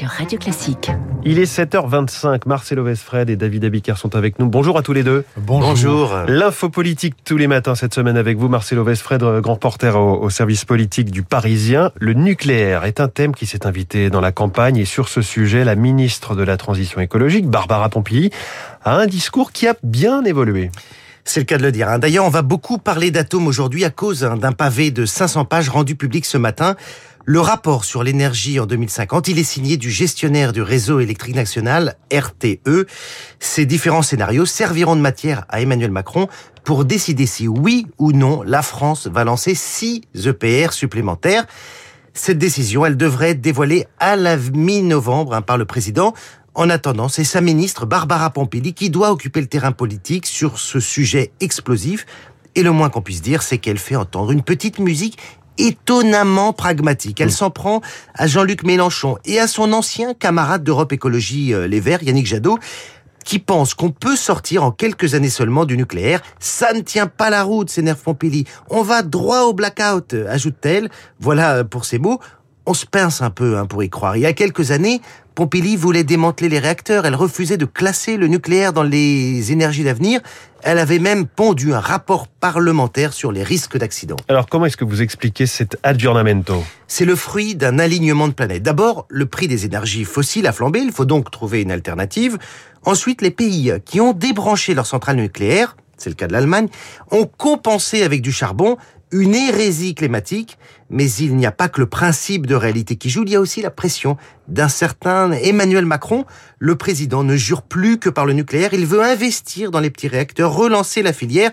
sur Radio Classique. Il est 7h25. Marcelo Vesfred et David Abiker sont avec nous. Bonjour à tous les deux. Bonjour. L'info politique tous les matins cette semaine avec vous, Marcelo Vesfred, grand reporter au, au, service politique du Parisien. Le nucléaire est un thème qui s'est invité dans la campagne et sur ce sujet, la ministre de la Transition écologique, Barbara Pompili, a un discours qui a bien évolué. C'est le cas de le dire. hein. D'ailleurs, on va beaucoup parler d'atomes aujourd'hui à cause hein, d'un pavé de 500 pages rendu public ce matin. Le rapport sur l'énergie en 2050, il est signé du gestionnaire du réseau électrique national, RTE. Ces différents scénarios serviront de matière à Emmanuel Macron pour décider si oui ou non la France va lancer 6 EPR supplémentaires. Cette décision, elle devrait être dévoilée à la mi-novembre hein, par le président. En attendant, c'est sa ministre Barbara Pompili qui doit occuper le terrain politique sur ce sujet explosif. Et le moins qu'on puisse dire, c'est qu'elle fait entendre une petite musique étonnamment pragmatique. Elle s'en prend à Jean-Luc Mélenchon et à son ancien camarade d'Europe Écologie euh, Les Verts, Yannick Jadot, qui pense qu'on peut sortir en quelques années seulement du nucléaire. Ça ne tient pas la route, s'énerve Pompili. On va droit au blackout, ajoute-t-elle. Voilà euh, pour ces mots. On se pince un peu hein, pour y croire. Il y a quelques années, Pompili voulait démanteler les réacteurs. Elle refusait de classer le nucléaire dans les énergies d'avenir. Elle avait même pondu un rapport parlementaire sur les risques d'accident. Alors comment est-ce que vous expliquez cet aggiornamento? C'est le fruit d'un alignement de planètes. D'abord, le prix des énergies fossiles a flambé. Il faut donc trouver une alternative. Ensuite, les pays qui ont débranché leurs centrales nucléaires, c'est le cas de l'Allemagne, ont compensé avec du charbon une hérésie climatique, mais il n'y a pas que le principe de réalité qui joue, il y a aussi la pression d'un certain Emmanuel Macron. Le président ne jure plus que par le nucléaire, il veut investir dans les petits réacteurs, relancer la filière.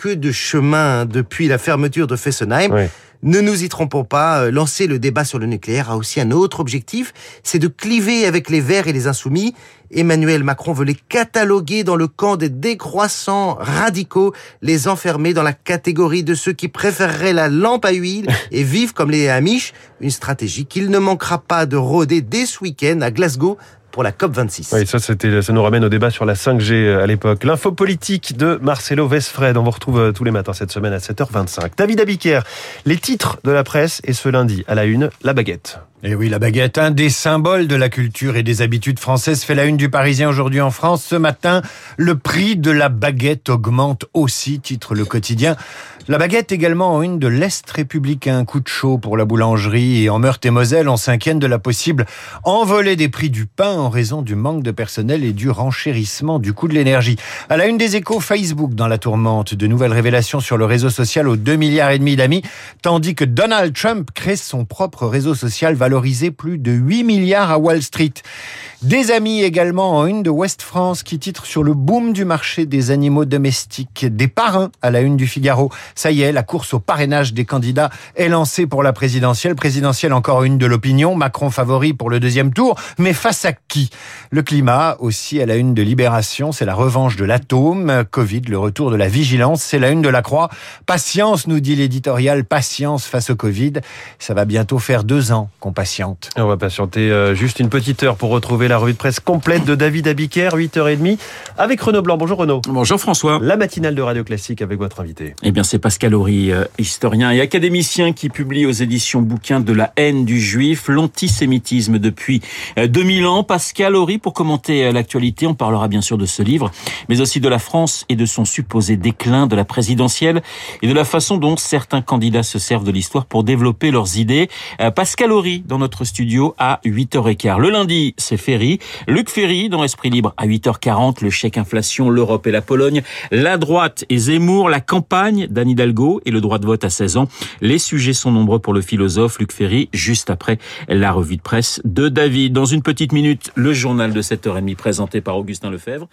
Que de chemin depuis la fermeture de Fessenheim. Oui. Ne nous y trompons pas, lancer le débat sur le nucléaire a aussi un autre objectif, c'est de cliver avec les Verts et les Insoumis. Emmanuel Macron veut les cataloguer dans le camp des décroissants radicaux, les enfermer dans la catégorie de ceux qui préféreraient la lampe à huile et vivent comme les Amish, une stratégie qu'il ne manquera pas de rôder dès ce week-end à Glasgow pour la COP26. Oui, ça, c'était, ça nous ramène au débat sur la 5G à l'époque. L'info politique de Marcelo Vesfred. On vous retrouve euh, tous les matins cette semaine à 7h25. David Abiker, les titres de la presse et ce lundi à la une, la baguette. Et oui, la baguette, un des symboles de la culture et des habitudes françaises, fait la une du Parisien aujourd'hui en France. Ce matin, le prix de la baguette augmente aussi, titre le quotidien. La baguette également en une de l'Est républicain. Coup de chaud pour la boulangerie et en Meurthe-et-Moselle, on s'inquiète de la possible envolée des prix du pain en raison du manque de personnel et du renchérissement du coût de l'énergie. À la une des échos, Facebook dans la tourmente. De nouvelles révélations sur le réseau social aux 2 milliards et demi d'amis, tandis que Donald Trump crée son propre réseau social valorisé plus de 8 milliards à Wall Street. Des amis également en une de West France qui titre sur le boom du marché des animaux domestiques. Des parrains à la une du Figaro. Ça y est, la course au parrainage des candidats est lancée pour la présidentielle. Présidentielle encore une de l'opinion. Macron favori pour le deuxième tour. Mais face à qui? Le climat aussi à la une de Libération. C'est la revanche de l'atome. Covid, le retour de la vigilance. C'est la une de la Croix. Patience, nous dit l'éditorial. Patience face au Covid. Ça va bientôt faire deux ans qu'on patiente. On va patienter euh, juste une petite heure pour retrouver la revue de presse complète de David Abiker, 8h30, avec Renaud Blanc. Bonjour Renaud. Bonjour François. La matinale de Radio Classique avec votre invité. Eh bien, c'est Pascal Horry, euh, historien et académicien qui publie aux éditions bouquins de la haine du juif, l'antisémitisme depuis euh, 2000 ans. Pascal Horry, pour commenter euh, l'actualité, on parlera bien sûr de ce livre, mais aussi de la France et de son supposé déclin de la présidentielle et de la façon dont certains candidats se servent de l'histoire pour développer leurs idées. Euh, Pascal Horry dans notre studio à 8h15. Le lundi, c'est Luc Ferry dans Esprit Libre à 8h40, le chèque inflation, l'Europe et la Pologne, la droite et Zemmour, la campagne d'Anne Hidalgo et le droit de vote à 16 ans. Les sujets sont nombreux pour le philosophe Luc Ferry, juste après la revue de presse de David. Dans une petite minute, le journal de 7h30 présenté par Augustin Lefebvre.